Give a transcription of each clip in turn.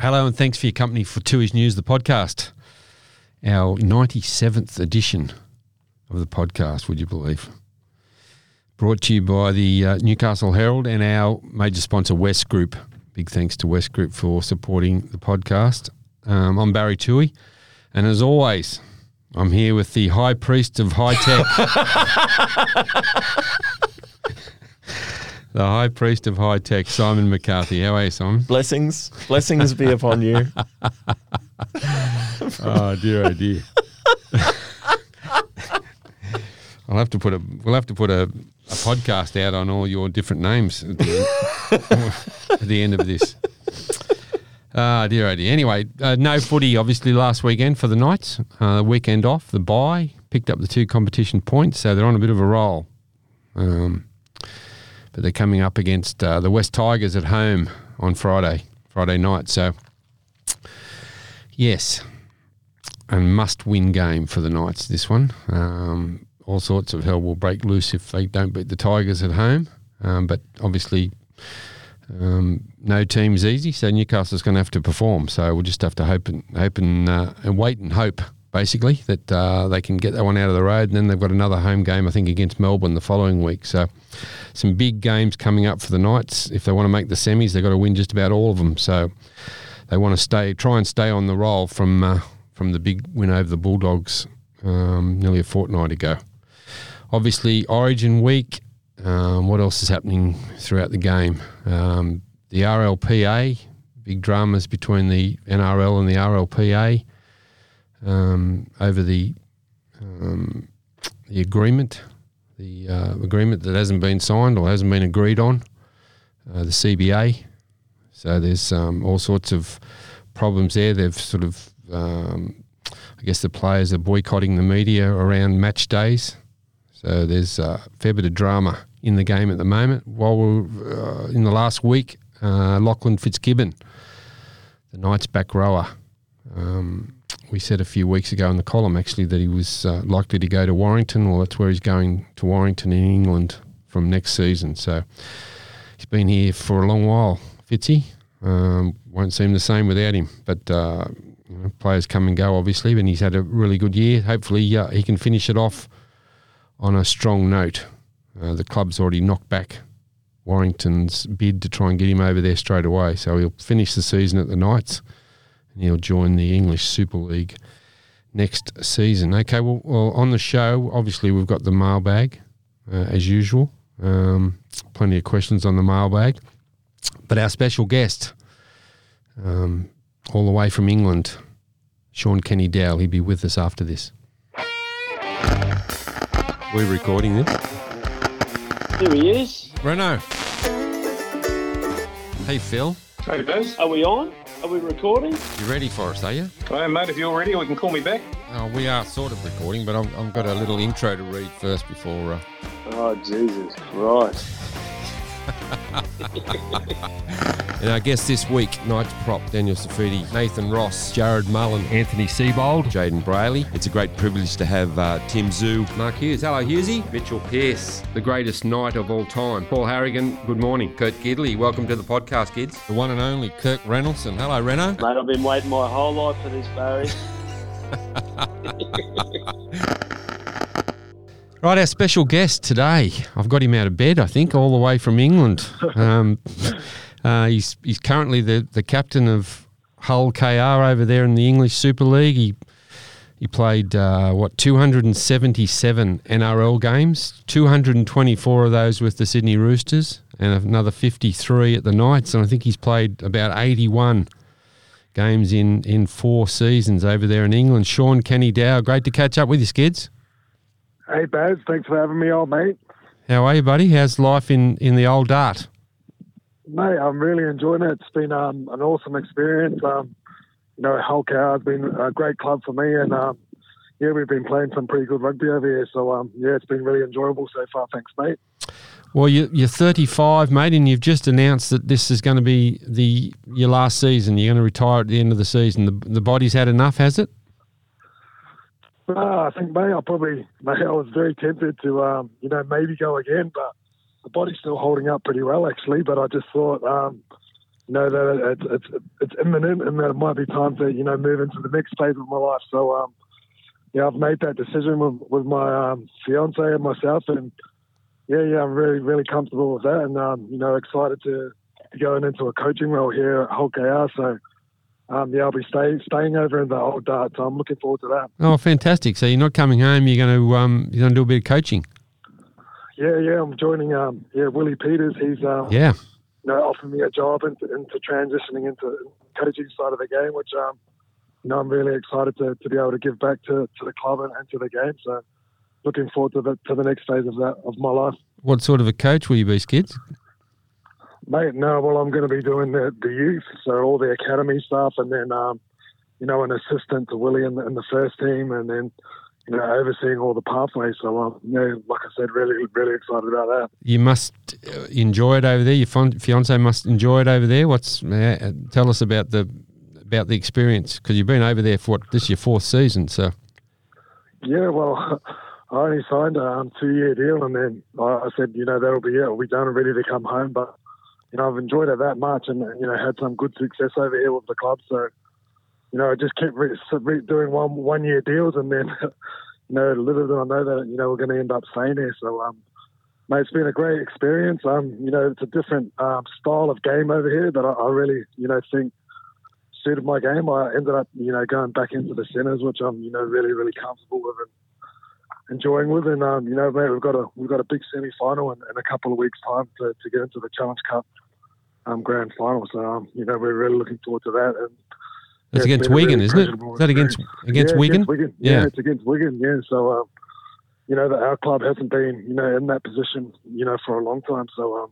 Hello, and thanks for your company for Tooheys News, the podcast. Our 97th edition of the podcast, would you believe? Brought to you by the uh, Newcastle Herald and our major sponsor, West Group. Big thanks to West Group for supporting the podcast. Um, I'm Barry Toohey, and as always, I'm here with the High Priest of High Tech. the High Priest of High Tech, Simon McCarthy. How are you, Simon? Blessings, blessings be upon you. oh dear, oh dear. I'll have to put a. We'll have to put a, a podcast out on all your different names at the end, at the end of this. Ah, dear, oh dear. Anyway, uh, no footy obviously last weekend for the Knights. Uh, weekend off, the bye, picked up the two competition points, so they're on a bit of a roll. Um, but they're coming up against uh, the West Tigers at home on Friday, Friday night. So, yes, a must-win game for the Knights. This one, um, all sorts of hell will break loose if they don't beat the Tigers at home. Um, but obviously, um, no team's easy, so Newcastle's going to have to perform. So we'll just have to hope and hope and, uh, and wait and hope basically that uh, they can get that one out of the road. And then they've got another home game, I think, against Melbourne the following week. So some big games coming up for the Knights. If they want to make the semis, they've got to win just about all of them. So they want to stay, try and stay on the roll from uh, from the big win over the Bulldogs um, nearly a fortnight ago. Obviously, Origin week. Um, what else is happening throughout the game? Um, the RLPA, big dramas between the NRL and the RLPA um, over the um, the agreement, the uh, agreement that hasn't been signed or hasn't been agreed on, uh, the CBA. So there's um, all sorts of problems there. They've sort of, um, I guess, the players are boycotting the media around match days. So there's a fair bit of drama in the game at the moment. While we're uh, in the last week, uh, Lachlan Fitzgibbon, the Knights back rower. Um, we said a few weeks ago in the column actually that he was uh, likely to go to Warrington. Well, that's where he's going to Warrington in England from next season. So he's been here for a long while. Fitzy um, won't seem the same without him, but. Uh, you know, players come and go, obviously, and he's had a really good year. Hopefully, uh, he can finish it off on a strong note. Uh, the club's already knocked back Warrington's bid to try and get him over there straight away. So he'll finish the season at the Knights and he'll join the English Super League next season. Okay, well, well on the show, obviously, we've got the mailbag uh, as usual. Um, plenty of questions on the mailbag. But our special guest, um, all the way from England, Shaun Kenny-Dowall, he'll be with us after this. We're recording this. Here he is. Renault. Hey, Phil. Hey, Bez. Are we on? Are we recording? You ready for us, are you? Well, mate, if you're ready, we can call me back. Oh, we are sort of recording, but I've, I've got a little intro to read first before. Uh... Oh, Jesus. Right. and our guess this week, Knights prop Daniel Saifiti, Nathan Ross, Jarrod Mullen, Anthony Seibold, Jayden Brailey. It's a great privilege to have uh, Tim Zoo, Mark Hughes. Hello, Hughesy. Mitchell Pearce, the greatest knight of all time. Paul Harrigan, good morning. Kurt Gidley, welcome to the podcast, kids. The one and only Kirk Reynolds. Hello, Reno. Mate, I've been waiting my whole life for this, Barry. Right, our special guest today. I've got him out of bed, I think, all the way from England. Um, uh, he's he's currently the, the captain of Hull KR over there in the English Super League. He he played uh, what 277 NRL games, 224 of those with the Sydney Roosters, and another 53 at the Knights. And I think he's played about 81 games in in four seasons over there in England. Shaun Kenny-Dowall, great to catch up with you, Skids. Hey, Baz. Thanks for having me on, mate. How are you, buddy? How's life in, in the old dart? Mate, I'm really enjoying it. It's been um, an awesome experience. Um, you know, Hull KR has been a great club for me, and um, yeah, we've been playing some pretty good rugby over here. So um, yeah, it's been really enjoyable so far. Thanks, mate. Well, you, you're 35, mate, and you've just announced that this is going to be the your last season. You're going to retire at the end of the season. The, the body's had enough, has it? Uh, I think, mate, I probably, mate, I was very tempted to, um, you know, maybe go again, but the body's still holding up pretty well, actually. But I just thought, um, know that it's, it's it's imminent and that it might be time to you know move into the next phase of my life. So um, yeah, I've made that decision with, with my um, fiance and myself, and yeah, yeah, I'm really really comfortable with that, and um, you know excited to be going into a coaching role here at Hull KR. So. Um, yeah, I'll be stay, staying over in the old dart, so I'm looking forward to that. Oh, fantastic! So you're not coming home. You're going to um, you're going to do a bit of coaching. Yeah, yeah, I'm joining. Um, yeah, Willie Peters. He's um, Yeah. you know, offered me a job into, into transitioning into coaching side of the game, which um, you know, I'm really excited to, to be able to give back to, to the club and, and to the game. So, looking forward to the to the next phase of that of my life, What sort of a coach will you be, Skids? mate. No, well, I'm going to be doing the, the youth, so all the academy stuff, and then um, you know, an assistant to Willie in the, in the first team, and then you know, overseeing all the pathways. So, um, yeah, like I said, really, really excited about that. You must uh, enjoy it over there. Your fiance must enjoy it over there. What's uh, tell us about the about the experience because you've been over there for what this is your fourth season. So Yeah, well, I only signed a um, two-year deal, and then I, I said, you know, that'll be it. We'll be done and ready to come home. But you know, I've enjoyed it that much, and you know, had some good success over here with the club. So, you know, I just kept re- re- doing one one-year deals, and then, you know, little did I know that you know we're going to end up staying here. So, um, mate, it's been a great experience. Um, you know, it's a different um, style of game over here that I, I really, you know, think suited my game. I ended up, you know, going back into the centres, which I'm, you know, really, really comfortable with and enjoying with. And um, you know, mate, we've got a we've got a big semi final in, in a couple of weeks' time to, to get into the Challenge Cup um, grand final. So um, you know, we're really looking forward to that. And it's against Wigan, really isn't it? Is that against against yeah, Wigan? Against Wigan. Yeah. Yeah. it's against Wigan. Yeah, so um, you know that our club hasn't been you know in that position you know for a long time. So um,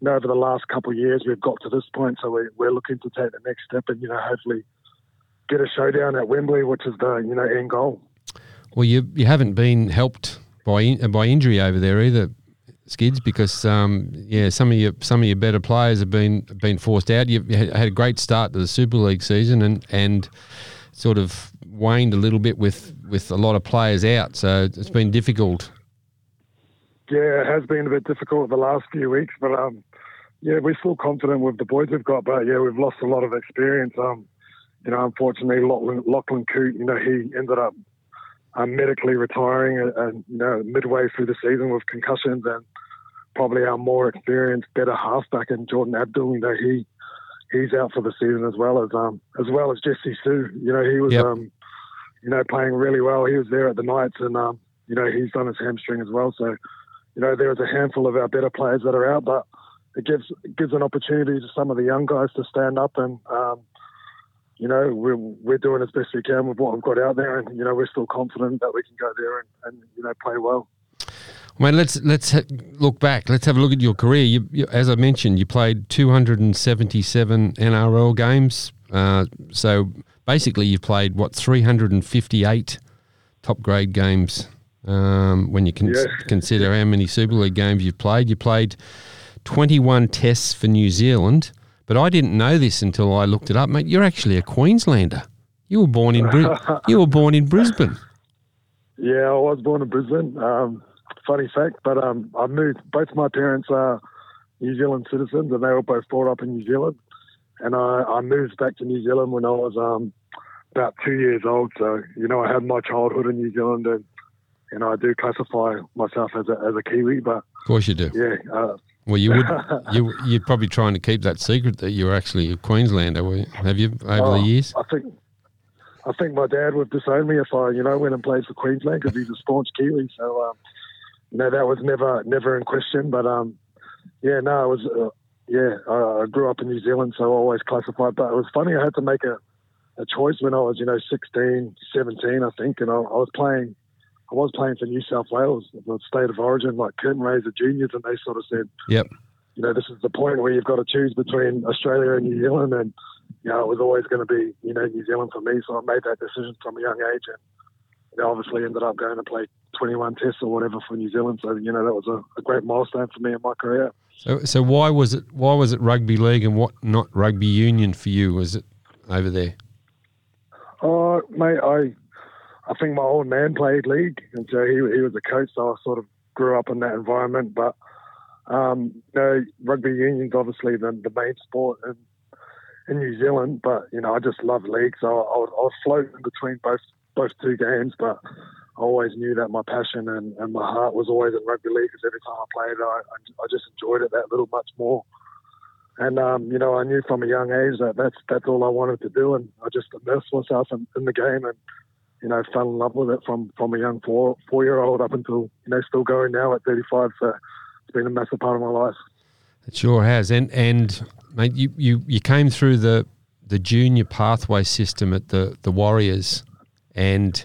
you know over the last couple of years we've got to this point, so we, we're looking to take the next step and you know hopefully get a showdown at Wembley, which is the you know end goal. Well, you you haven't been helped by by injury over there either, Skids, because um, yeah, some of your some of your better players have been been forced out. You've had a great start to the Super League season and and sort of waned a little bit with with a lot of players out. So it's been difficult. Yeah, it has been a bit difficult the last few weeks, but um, yeah, we're still confident with the boys we've got. But yeah, we've lost a lot of experience. Um, you know, unfortunately, Lachlan, Lachlan Coote, you know, he ended up um, medically retiring, and, and you know, midway through the season with concussions, and probably our more experienced, better halfback in Jordan Abdull, you know, he he's out for the season as well as um as well as Jesse Sue. You know, he was Yep. um you know playing really well. He was there at the Knights, and um you know he's done his hamstring as well. So you know there is a handful of our better players that are out, but it gives it gives an opportunity to some of the young guys to stand up and. um you know, we're, we're doing as best we can with what we've got out there, and you know, we're still confident that we can go there and, and you know play well. Mate, let's let's ha- look back. Let's have a look at your career. You, you, as I mentioned, you played 277 NRL games. Uh, so basically, you've played what 358 top grade games. Um, when you can Yeah. consider how many Super League games you've played, you played 21 tests for New Zealand. But I didn't know this until I looked it up, mate. You're actually a Queenslander. You were born in Bri- you were born in Brisbane. Yeah, I was born in Brisbane. Um, funny fact, but um, I moved. Both my parents are New Zealand citizens, and they were both brought up in New Zealand. And I, I moved back to New Zealand when I was um, about two years old. So you know, I had my childhood in New Zealand, and you know, I do classify myself as a as a Kiwi. But Of course you do. yeah, uh, Well, you would. you you're probably trying to keep that secret that you're actually a Queenslander. were you- Have you over Oh, the years? I think I think my dad would disown me if I, you know, went and played for Queensland because he's a staunch Kiwi. So, um, you know, that was never never in question. But um, yeah, no, it was. Uh, yeah, I, I grew up in New Zealand, so I always classified. But it was funny. I had to make a, a choice when I was, you know, 16, 17, I think, and I, I was playing. I was playing for New South Wales, the state of origin, like curtain raiser juniors, and they sort of said, Yep. you know, this is the point where you've got to choose between Australia and New Zealand, and you know, it was always going to be, you know, New Zealand for me. So I made that decision from a young age, and you know, obviously ended up going to play 21 tests or whatever for New Zealand. So you know, that was a, a great milestone for me in my career. So so why was it why was it rugby league and what not rugby union for you? Was it over there? Oh, mate, I, I think my old man played league, and so he he was a coach. So I sort of grew up in that environment. But um, you know, rugby union's obviously the, the main sport in, in New Zealand, but you know, I just love league, so I, I, was, I was floating between both both two games, but I always knew that my passion and, and my heart was always in rugby league because every time I played, I, I just enjoyed it that little much more. And um, you know, I knew from a young age that that's that's all I wanted to do, and I just immersed myself in, in the game, and you know, fell in love with it from from a young four four year old up until you know still going now at 35. So it's been a massive part of my life. It sure has, and and mate, you you you came through the the junior pathway system at the the Warriors, and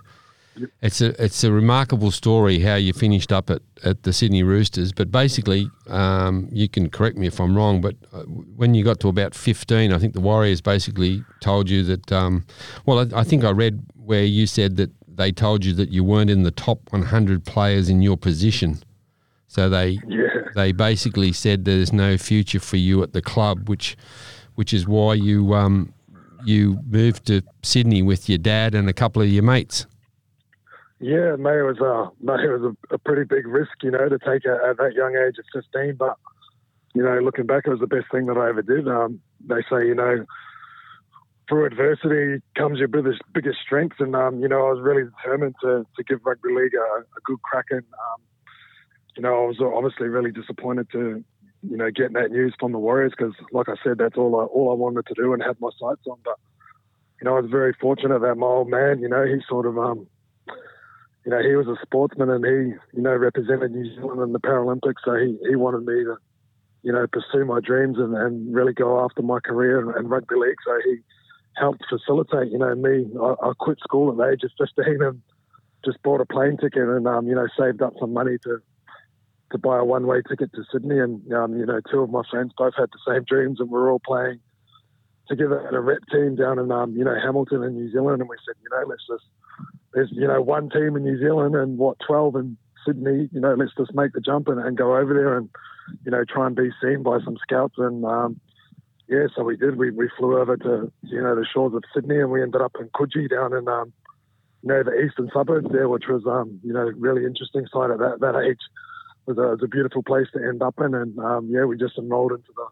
it's a it's a remarkable story how you finished up at, at the Sydney Roosters. But basically, um, you can correct me if I'm wrong. But uh, when you got to about 15, I think the Warriors basically told you that. Um, well, I, I, think I read where you said that they told you that you weren't in the top 100 players in your position. So they yeah. they basically said there's no future for you at the club, which which is why you um, you moved to Sydney with your dad and a couple of your mates. Yeah, mate, it was a mate, it was a, a, pretty big risk, you know, to take at, at that young age of 15. But you know, looking back, it was the best thing that I ever did. Um, they say, you know, through adversity comes your biggest biggest strength, and um, you know, I was really determined to to give rugby league a, a good crack. And um, you know, I was obviously really disappointed to you know get that news from the Warriors because, like I said, that's all I all I wanted to do and have my sights on. But you know, I was very fortunate that my old man, you know, he sort of um you know, he was a sportsman and he, you know, represented New Zealand in the Paralympics. So he, he wanted me to, you know, pursue my dreams and, and really go after my career in rugby league. So he helped facilitate, you know, me. I, I, quit school at the age of 15 and just bought a plane ticket and, um, you know, saved up some money to, to buy a one-way ticket to Sydney. And, um, you know, two of my friends both had the same dreams and we are all playing together in a rep team down in, um, you know, Hamilton in New Zealand. And we said, you know, let's just there's you know one team in New Zealand and what 12 in Sydney. You know, let's just make the jump and, and go over there and you know try and be seen by some scouts and. Um, yeah, so we did. We, we flew over to you know the shores of Sydney, and we ended up in Coogee down in um, you know the eastern suburbs there, which was um, you know really interesting site at that that age. It was a, it was a beautiful place to end up in, and um, yeah, we just enrolled into the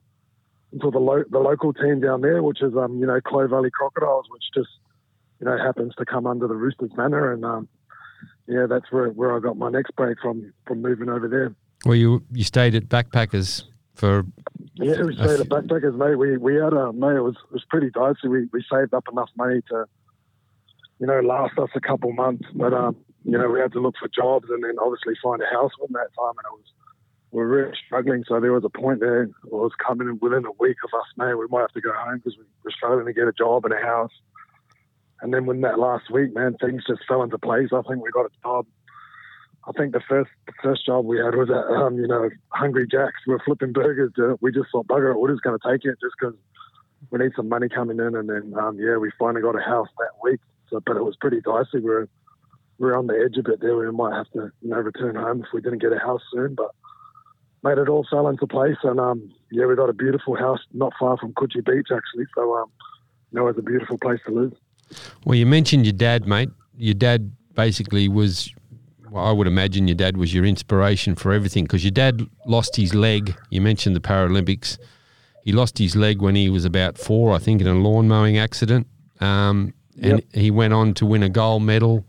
into the lo- the local team down there, which is um, you know Clovelly Crocodiles, which just you know, happens to come under the Roosters banner. And um, yeah, that's where, where I got my next break from from moving over there. Well, you you stayed at Backpackers for yeah, we stayed at Backpackers, mate. We we had a mate. It was it was pretty dicey. We we saved up enough money to you know last us a couple months, but um, you know we had to look for jobs and then obviously find a house within that time, and it was we were really struggling. So there was a point there. It was coming within a week of us, mate. We might have to go home because we were struggling to get a job and a house. And then when that last week, man, things just fell into place. I think we got a job. I think the first the first job we had was at um, you know Hungry Jack's. We were flipping burgers. We just thought, bugger it, we're just going to take it just because we need some money coming in. And then um, yeah, we finally got a house that week. So, but it was pretty dicey. We are we are on the edge a bit there. We might have to you know return home if we didn't get a house soon. But made it all fell into place. And um, yeah, we got a beautiful house not far from Coogee Beach actually. So um, you know, it's a beautiful place to live. Well, you mentioned your dad, mate. Your dad basically was, well, I would imagine your dad was your inspiration for everything because your dad lost his leg. You mentioned the Paralympics. He lost his leg when he was about four, I think, in a lawn mowing accident. Um, and yep. he went on to win a gold medal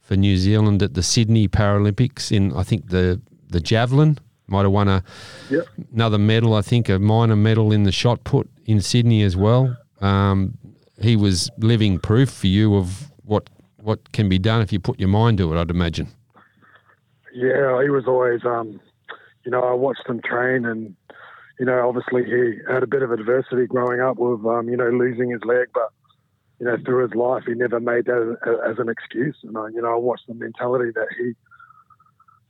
for New Zealand at the Sydney Paralympics in, I think, the, the javelin. Might have won a yep. another medal, I think, a minor medal in the shot put in Sydney as well. Um, he was living proof for you of what what can be done if you put your mind to it. I'd imagine. Yeah, he was always, um, you know, I watched him train, and you know, obviously he had a bit of adversity growing up with, um, you know, losing his leg, but you know, through his life, he never made that as an excuse. And I, you know, I watched the mentality that he,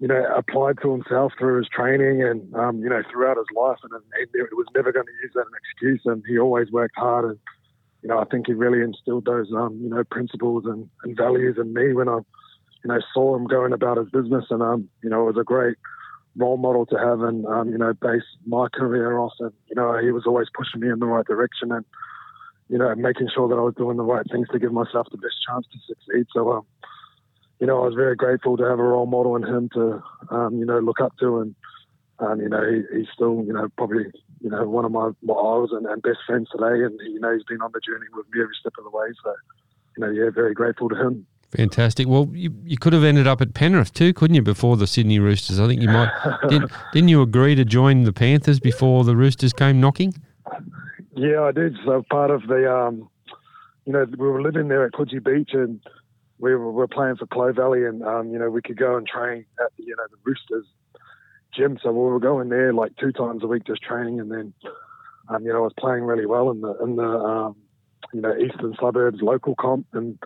you know, applied to himself through his training and, um, you know, throughout his life, and, and it was never going to use that as an excuse. And he always worked hard and you know, I think he really instilled those, um, you know, principles and, and values in me when I, you know, saw him going about his business. And, um, you know, it was a great role model to have and, um, you know, base my career off. And, you know, he was always pushing me in the right direction and, you know, making sure that I was doing the right things to give myself the best chance to succeed. So, um, you know, I was very grateful to have a role model in him to, um, you know, look up to and, um, you know, he, he's still, you know, probably, you know, one of my, my idols and, and best friends today. And, you know, he's been on the journey with me every step of the way. So, you know, yeah, very grateful to him. Fantastic. Well, you, you could have ended up at Penrith too, couldn't you, before the Sydney Roosters? I think you might. didn't, didn't you agree to join the Panthers before the Roosters came knocking? Yeah, I did. So part of the, um, you know, we were living there at Coogee Beach and we were, were playing for Clovelly and, um, you know, we could go and train at, the, you know, the Roosters gym. So we were going there like two times a week just training. And then, um, you know, I was playing really well in the, in the, um, you know, eastern suburbs local comp. And,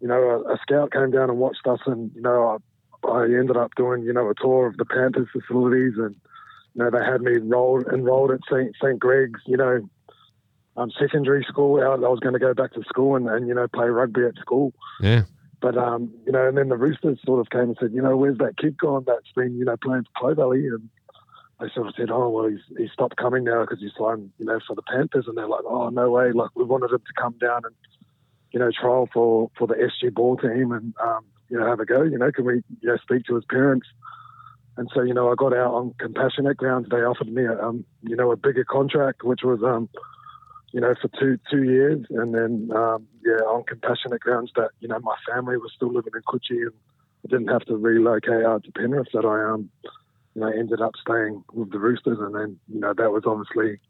you know, a, a scout came down and watched us and, you know, I, I ended up doing, you know, a tour of the Panthers facilities and, you know, they had me rolled, enrolled at St. St. Greg's, you know, um, secondary school. I was going to go back to school and, and, you know, play rugby at school. Yeah. But, um, you know, and then the Roosters sort of came and said, you know, where's that kid gone that's been, you know, playing for Clovelly? And they sort of said, oh, well, he's, he stopped coming now because he's signed, you know, for the Panthers. And they're like, oh, no way. Like, we wanted him to come down and, you know, trial for, for the SG ball team and, um, you know, have a go. You know, can we, you know, speak to his parents? And so, you know, I got out on compassionate grounds. They offered me, a, um, you know, a bigger contract, which was, um, you know, for two two years, and then um, yeah, on compassionate grounds that you know my family was still living in Coogee and I didn't have to relocate out to Penrith. That I um, you know, ended up staying with the Roosters, and then you know that was obviously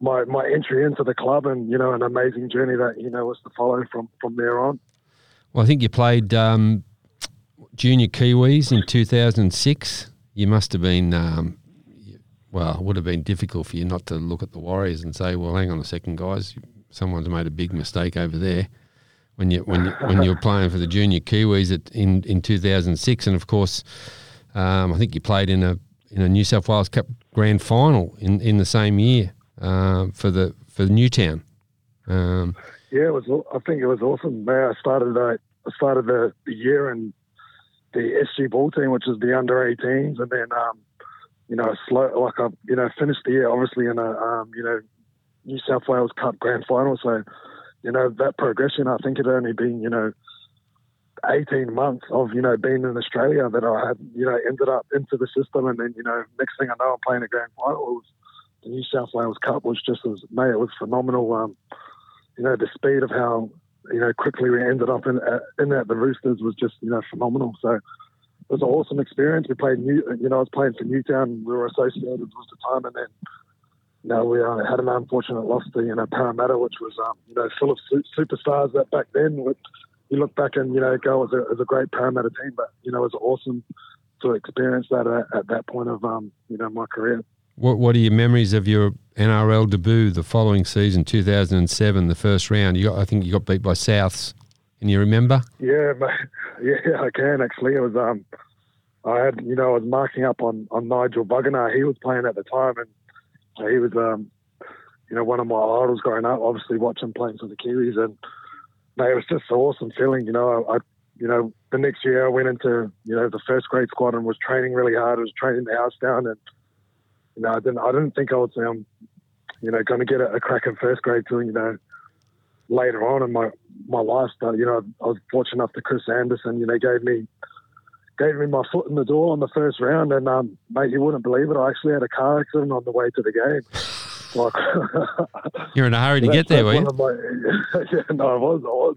my my entry into the club, and you know, an amazing journey that you know was to follow from from there on. Well, I think you played um, junior Kiwis in 2006. You must have been um, well, it would have been difficult for you not to look at the Warriors and say, "Well, hang on a second, guys, someone's made a big mistake over there." When you when you, when you were playing for the junior Kiwis at, in in 2006, and of course, um, I think you played in a in a New South Wales Cup grand final in, in the same year uh, for the for the Newtown. Um, yeah, it was. I think it was awesome. I started uh, I started the, the year in the SG ball team, which is the under 18s, and then um, you know, slow like I, you know, finished the year obviously in a, um, you know, New South Wales Cup grand final. So, you know, that progression, I think it only been, you know, 18 months of, you know, being in Australia that I had, you know, ended up into the system. And then, you know, next thing I know, I'm playing a grand final. It was the New South Wales Cup was just, was, mate, it was phenomenal. Um, you know, the speed of how, you know, quickly we ended up in, uh, in that, the Roosters was just, you know, phenomenal. So, it was an awesome experience. We played New, you know, I was playing for Newtown. We were associated with the time, and then you know we uh, had an unfortunate loss to you know Parramatta, which was um, you know full of superstars that back then. you look back and you know go as a, as a great Parramatta team, but you know it was awesome to experience that at, at that point of um, you know my career. What What are your memories of your NRL debut the following season, two thousand and seven, the first round? You got, I think you got beat by Souths. Can you remember? Yeah, yeah, I can actually. It was um, I had you know I was marking up on on Nigel Vagana. He was playing at the time, and he was um, you know, one of my idols growing up. Obviously, watching playing for the Kiwis, and mate, it was just an awesome feeling. You know, I, I you know, the next year I went into you know the first grade squad and was training really hard. I was training the house down, and you know, I didn't I didn't think I was um, you know, going to get a, a crack in first grade till you know later on in my my life. But you know, I was fortunate enough to Chris Anderson. You know, gave me gave me my foot in the door on the first round, and um, mate, you wouldn't believe it. I actually had a car accident on the way to the game. Like, You're in a hurry to get there, were you? My, yeah, no, I was, I was.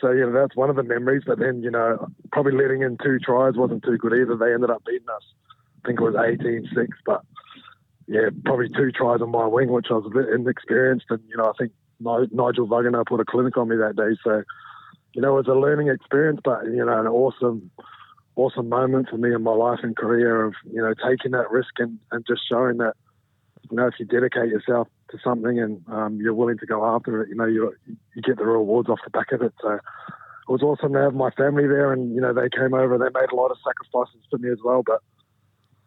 So yeah, that's one of the memories. But then you know, probably letting in two tries wasn't too good either. They ended up beating us. I think it was 18-6, but yeah, probably two tries on my wing, which I was a bit inexperienced, and you know, I think Nigel Vagana put a clinic on me that day. So, you know, it was a learning experience, but, you know, an awesome, awesome moment for me in my life and career of, you know, taking that risk and, and just showing that, you know, if you dedicate yourself to something and um, you're willing to go after it, you know, you you get the rewards off the back of it. So it was awesome to have my family there and, you know, they came over, they made a lot of sacrifices for me as well, but,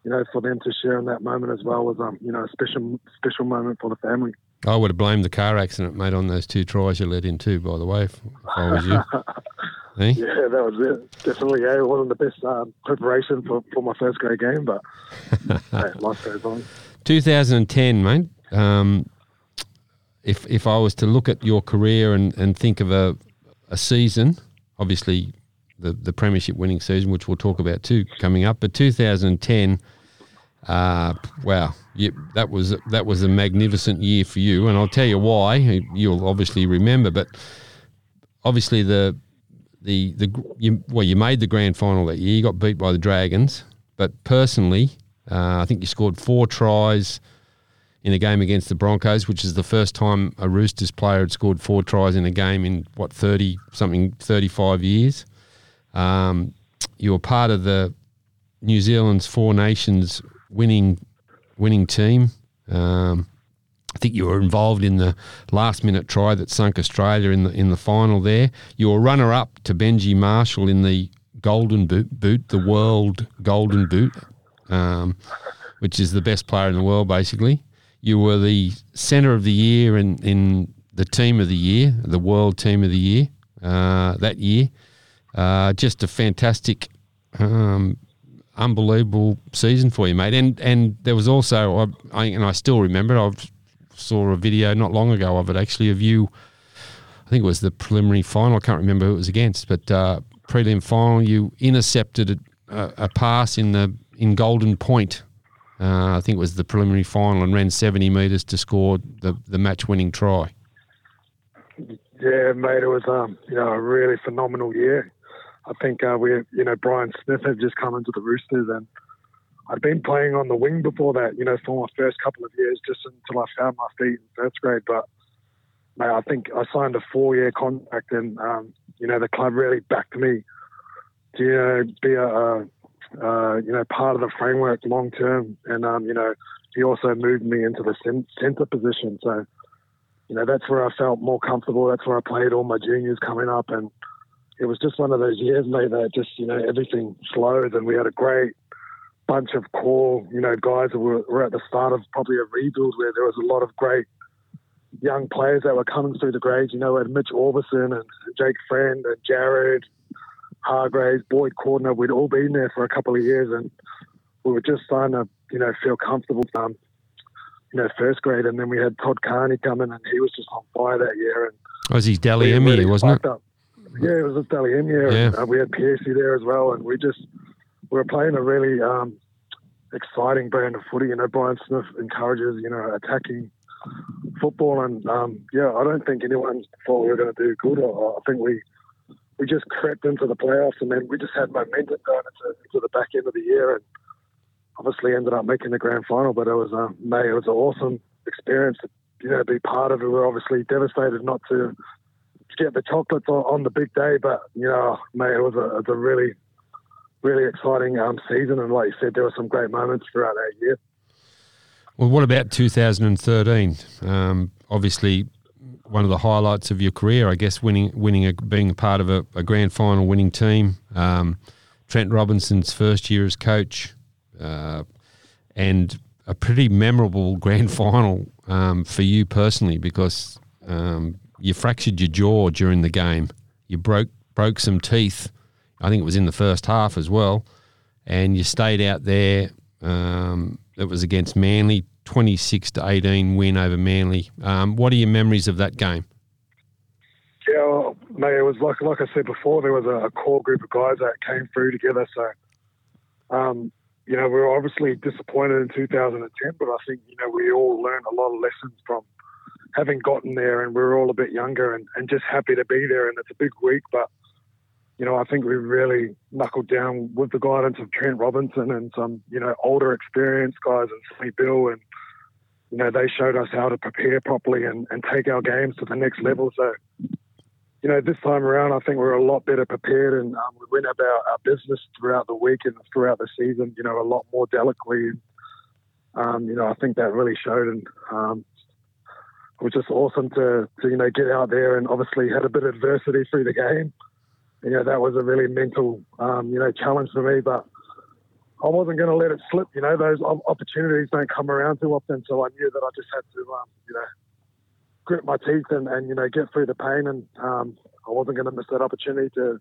you know, for them to share in that moment as well was, um, you know, a special, special moment for the family. I would have blamed the car accident, mate, on those two tries you let in too. By the way, if, I was you. eh? Yeah, that was it. Definitely, yeah, it wasn't the best um, preparation for, for my first grade game, but hey, life goes on. 2010, mate. Um, if if I was to look at your career and, and think of a a season, obviously the the premiership winning season, which we'll talk about too coming up, but 2010 Uh, wow, you, that was that was a magnificent year for you, and I'll tell you why. You'll obviously remember, but obviously the the the you, well, you made the grand final that year. You got beat by the Dragons, but personally, uh, I think you scored four tries in a game against the Broncos, which is the first time a Roosters player had scored four tries in a game in what thirty something thirty five years. Um, you were part of the New Zealand's Four Nations winning winning team. Um, I think you were involved in the last minute try that sunk Australia in the in the final. There, you were runner up to Benji Marshall in the Golden Boot, boot the World Golden Boot, um, which is the best player in the world, basically. You were the centre of the year in, in the team of the year, the World Team of the Year uh, that year. Uh, just a fantastic um, unbelievable season for you, mate. And and there was also, I, and I still remember, I saw a video not long ago of it actually of you. I think it was the preliminary final. I can't remember who it was against, but uh, prelim final, you intercepted a, a, pass in the in Golden Point. Uh, I think it was the preliminary final and ran 70 metres to score the, the match winning try. Yeah, mate, it was um, you know a really phenomenal year. I think uh, we, you know, Brian Smith had just come into the Roosters, and I'd been playing on the wing before that, you know, for my first couple of years, just until I found my feet in first grade. But mate, I think I signed a four-year contract, and um, you know, the club really backed me to you know be a, a you know part of the framework long term, and um, you know, he also moved me into the centre position, so. You know, that's where I felt more comfortable. That's where I played all my juniors coming up, and it was just one of those years, mate, that just, you know, everything slowed and we had a great bunch of core, you know, guys that were, were at the start of probably a rebuild where there was a lot of great young players that were coming through the grades. You know, we had Mitch Aubusson and Jake Friend and Jared Hargreaves, Boyd Cordner. We'd all been there for a couple of years and we were just starting to, you know, feel comfortable. Um, you know, first grade, and then we had Todd Carney coming, and he was just on fire that year. And was his Dally really wasn't it? Up. Yeah, it was a M year. Yeah. Uh, we had Piercy there as well, and we just we were playing a really um, exciting brand of footy. You know, Brian Smith encourages you know attacking football, and um, yeah, I don't think anyone thought we were going to do good. I, I think we we just crept into the playoffs, and then we just had momentum going into, into the back end of the year, and obviously ended up making the grand final. But it was uh, May, it was an awesome experience to you know be part of it. We we're obviously devastated not to get the chocolates on, on, the big day. But you know, mate, it was a, it was a really, really exciting um, season, and like you said, there were some great moments throughout that year. Well, what about 2013? Um, obviously, one of the highlights of your career, I guess, winning, winning, a, being a part of a, a grand final winning team. Um, Trent Robinson's first year as coach, uh, and a pretty memorable grand final um, for you personally because um, you fractured your jaw during the game. You broke broke some teeth. I think it was in the first half as well, and you stayed out there. Um, it was against Manly, twenty six to eighteen win over Manly. Um, what are your memories of that game? Yeah, well, mate, it was like like I said before. There was a, a core group of guys that came through together. So, um, you know, we were obviously disappointed in 2010, but I think you know we all learned a lot of lessons from having gotten there and we are all a bit younger and, and just happy to be there. And it's a big week, but you know, I think we really knuckled down with the guidance of Trent Robinson and some, you know, older experienced guys and Sonny Bill and, you know, they showed us how to prepare properly and, and take our games to the next level. So, you know, this time around, I think we're a lot better prepared and um, we went about our business throughout the week and throughout the season, you know, a lot more delicately. And, um, you know, I think that really showed. And, um, it was just awesome to, to you know get out there and obviously had a bit of adversity through the game. You know that was a really mental um, you know challenge for me, but I wasn't going to let it slip. You know those opportunities don't come around too often, so I knew that I just had to um, you know grit my teeth and, and you know get through the pain, and um, I wasn't going to miss that opportunity to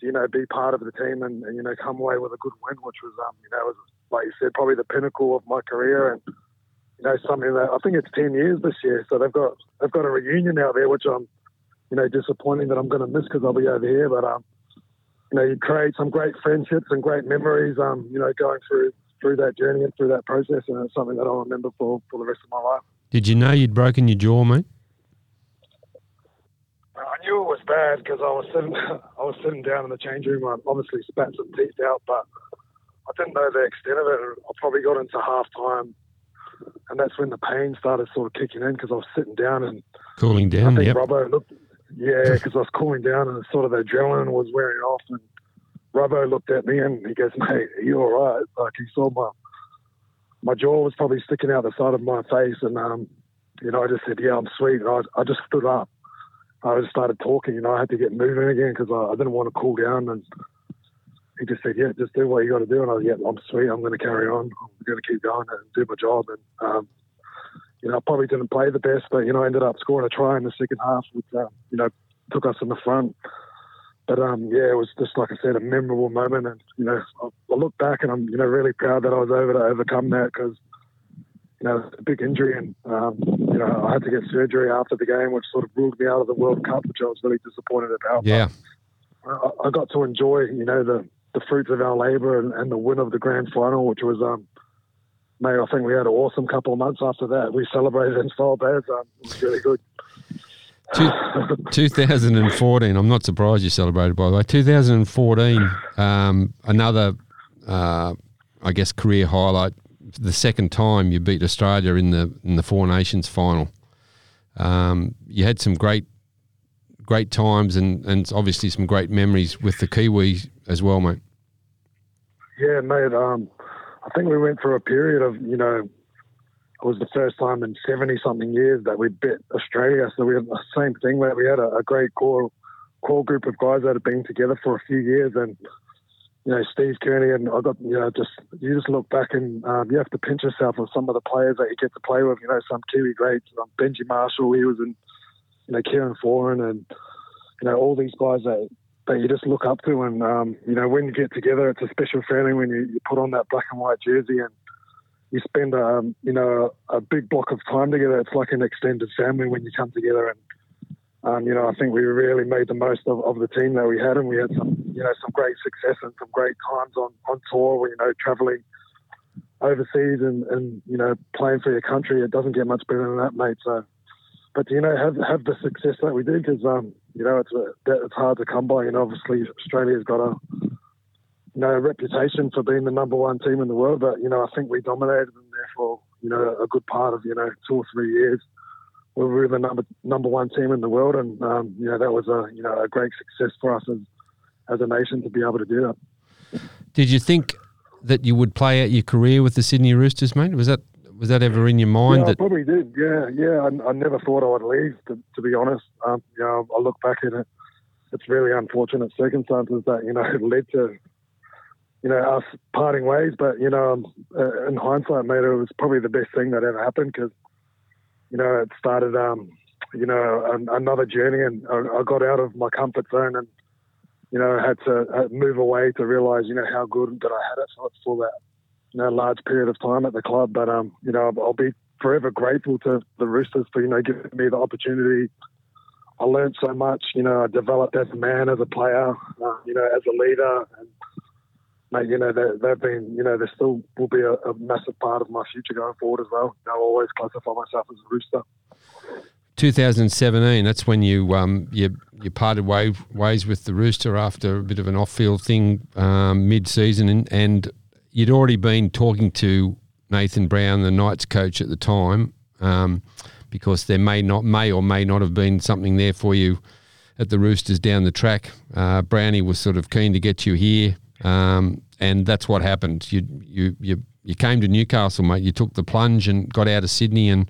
you know be part of the team and, and, you know come away with a good win, which was um, you know was like you said probably the pinnacle of my career and you know, something that I think it's ten years this year. So they've got they've got a reunion out there, which I'm, you know, disappointing that I'm going to miss because I'll be over here. But um, you know, you create some great friendships and great memories. Um, you know, going through through that journey and through that process, and it's something that I'll remember for, for the rest of my life. Did you know you'd broken your jaw, mate? I knew it was bad because I was sitting, I was sitting down in the change room. I obviously spat some teeth out, but I didn't know the extent of it. I probably got into half time, and that's when the pain started sort of kicking in because I was sitting down and Cooling I down, think yep. Robbo looked, yeah, because I was cooling down and sort of the adrenaline was wearing off. And Robbo looked at me and he goes, "Mate, are you all right?" Like he saw my my jaw was probably sticking out the side of my face, and um, you know, I just said, "Yeah, I'm sweet." And I, I just stood up. I just started talking. You know, I had to get moving again because I, I didn't want to cool down. And he just said, "Yeah, just do what you got to do." And I was, "Yeah, I'm sweet. I'm going to carry on. I'm going to keep going and do my job." And um, you know, I probably didn't play the best, but you know, I ended up scoring a try in the second half, which uh, you know took us in the front. But um, yeah, it was just like I said, a memorable moment, and you know, I, I look back and I'm you know really proud that I was able to overcome that because you know a big injury, and um, you know I had to get surgery after the game, which sort of ruled me out of the World Cup, which I was really disappointed about. Yeah. I, I got to enjoy you know the the fruits of our labour and, and the win of the grand final, which was um. Mate, I think we had an awesome couple of months after that. We celebrated in style beds. Um, it was really good. Two, 2014. I'm not surprised you celebrated, by the way. 2014, um, another, uh, I guess, career highlight. The second time you beat Australia in the in the Four Nations final. Um, you had some great, great times and and obviously some great memories with the Kiwis as well, mate. Yeah, mate. Um, I think we went through a period of, you know, it was the first time in 70 something years that we bit Australia. So we had the same thing where we had a, a great core, core group of guys that had been together for a few years. And, you know, Steve Kearney and I got, you know, just, you just look back and um, you have to pinch yourself with some of the players that you get to play with, you know, some Kiwi greats, um, Benji Marshall, he was in, you know, Kieran Foran and, you know, all these guys that, that you just look up to. And, um, you know, when you get together, it's a special feeling when you, you put on that black and white jersey and you spend, um, you know, a, big block of time together. It's like an extended family when you come together. And, um, you know, I think we really made the most of, of the team that we had. And we had some, you know, some great success and some great times on, on tour, you know, traveling overseas and, and, you know, playing for your country. It doesn't get much better than that, mate. So, but you know, have have the success that we did because um, you know it's a, it's hard to come by. And obviously, Australia's got a you know a reputation for being the number one team in the world. But you know, I think we dominated them there for you know a good part of you know two or three years. We were the number number one team in the world, and um, you know that was a you know a great success for us as as a nation to be able to do that. Did you think that you would play out your career with the Sydney Roosters, mate? Was that was that ever in your mind? Yeah, I probably did. Yeah, yeah. I, I never thought I would leave. To, to be honest, um, you know, I look back at it. It's really unfortunate circumstances that you know led to you know us parting ways. But you know, uh, in hindsight, mate, it was probably the best thing that ever happened because you know it started um, you know an, another journey, and I, I got out of my comfort zone and you know had to move away to realize you know how good that I had it for, for that you know, large period of time at the club. But um, you know, I'll be forever grateful to the Roosters for you know giving me the opportunity. I learned so much. You know, I developed as a man, as a player. Uh, you know, as a leader, and mate, you know, they, they've been, you know, they still will be a, a, massive part of my future going forward as well. I'll always classify myself as a Rooster. 2017. That's when you um you you parted way, ways with the Rooster after a bit of an off-field thing um, mid-season, and, and you'd already been talking to Nathan Brown, the Knights coach at the time, um, because there may not, may or may not have been something there for you at the Roosters down the track. Uh, Brownie was sort of keen to get you here, um, and that's what happened. You you you you came to Newcastle, mate. You took the plunge and got out of Sydney, and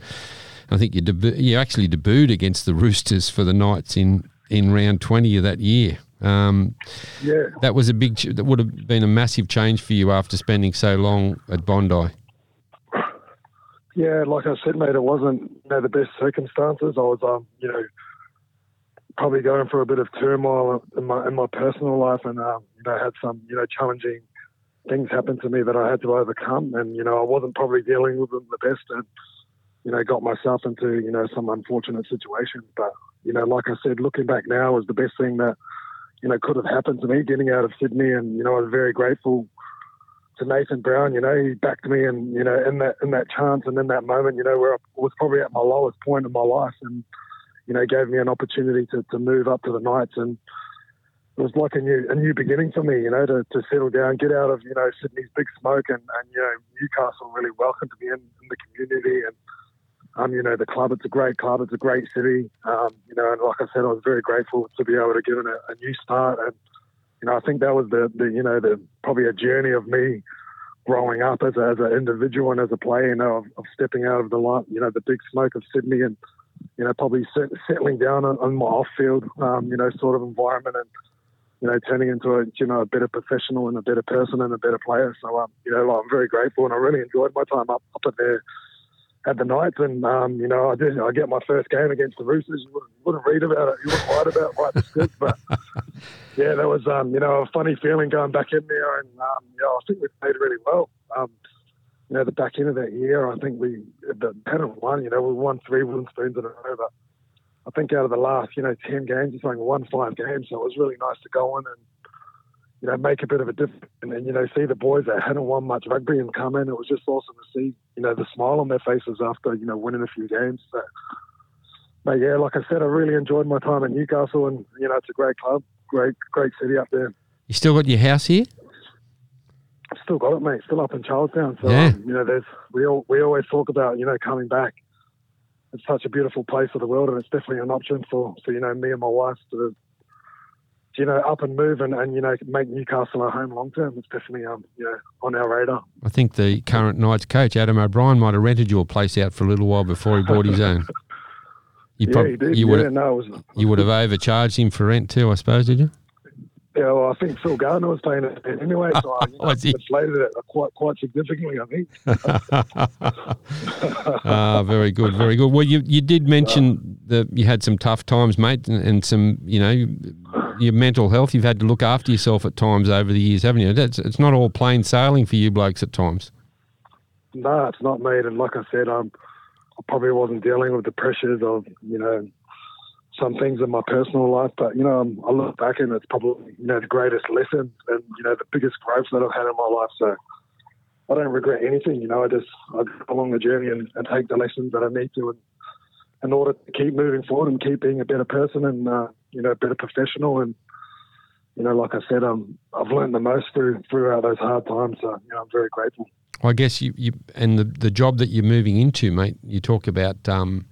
I think you debu- you actually debuted against the Roosters for the Knights in in round twenty of that year. Um, yeah, that was a big. That would have been a massive change for you after spending so long at Bondi. Yeah, like I said, mate, it wasn't you know the best circumstances. I was, um, you know, probably going through a bit of turmoil in my in my personal life, and um, you know, had some you know challenging things happen to me that I had to overcome, and you know, I wasn't probably dealing with them the best, and you know, got myself into you know some unfortunate situations. But you know, like I said, looking back now was the best thing that you know could have happened to me getting out of Sydney, and you know, I was very grateful to Nathan Brown. You know, he backed me, and you know, in that in that chance and in that moment, you know, where I was probably at my lowest point in my life, and you know, gave me an opportunity to, to move up to the Knights, and it was like a new a new beginning for me. You know, to, to settle down, get out of you know Sydney's big smoke, and, and you know, Newcastle really welcomed me in, in the community, and um, you know, the club. It's a great club. It's a great city. Um, you know, and like I said, I was very grateful to be able to give it a, a new start and you know, I think that was the, the you know, the probably a journey of me growing up as, a, as an individual and as a player, you know, of, of stepping out of the light, you know, the big smoke of Sydney and, you know, probably set, settling down on, on my off-field, um, you know, sort of environment and, you know, turning into a, you know, a better professional and a better person and a better player. So, um, you know, I'm very grateful and I really enjoyed my time up, up there at the Knights, and um, you know, I did. I get my first game against the Roosters. You wouldn't, wouldn't read about it. You wouldn't write about it, write the script, but yeah, that was um, you know a funny feeling going back in there, and um, you know, I think we played really well. Um, you know, the back end of that year, I think we the hadn't won. You know, we won three wooden spoons in a row, but I think out of the last you know ten games, it's like won five games. So it was really nice to go in and you know, make a bit of a difference and, then, you know, see the boys that hadn't won much rugby and come in. It was just awesome to see, you know, the smile on their faces after, you know, winning a few games. So, but yeah, like I said, I really enjoyed my time at Newcastle and, you know, it's a great club, great, great city up there. You still got your house here? Still got it, mate. Still up in Charlestown. So, Yeah. um, you know, there's, we all, we always talk about, you know, coming back. It's such a beautiful place of the world and it's definitely an option for, for, you know, me and my wife to, you know, up and move and, and you know, make Newcastle our home long term. It's definitely, um, you know, on our radar. I think the current Knights coach, Adam O'Brien, might have rented your place out for a little while before he bought his own. You, yeah, prob- he did. you yeah, would have, no, you would have overcharged him for rent too, I suppose, did you? yeah, well, I think Phil Gardner was paying it anyway, so I you know, inflated it quite quite significantly, I think. Ah, very good, very good. Well, you you did mention that you had some tough times, mate, and, and some, you know, your mental health. You've had to look after yourself at times over the years, haven't you? That's, it's not all plain sailing for you blokes at times. No, it's not, mate. And like I said, I probably wasn't dealing with the pressures of, you know, some things in my personal life. But, you know, I look back and it's probably, you know, the greatest lesson and, you know, the biggest growth that I've had in my life. So I don't regret anything. You know, I just, I go along the journey and, and take the lessons that I need to and, in order to keep moving forward and keep being a better person and, uh, you know, better professional. And, you know, like I said, um, I've learned the most through throughout those hard times. So, you know, I'm very grateful. I guess you, you and the, the job that you're moving into, mate. You talk about, um,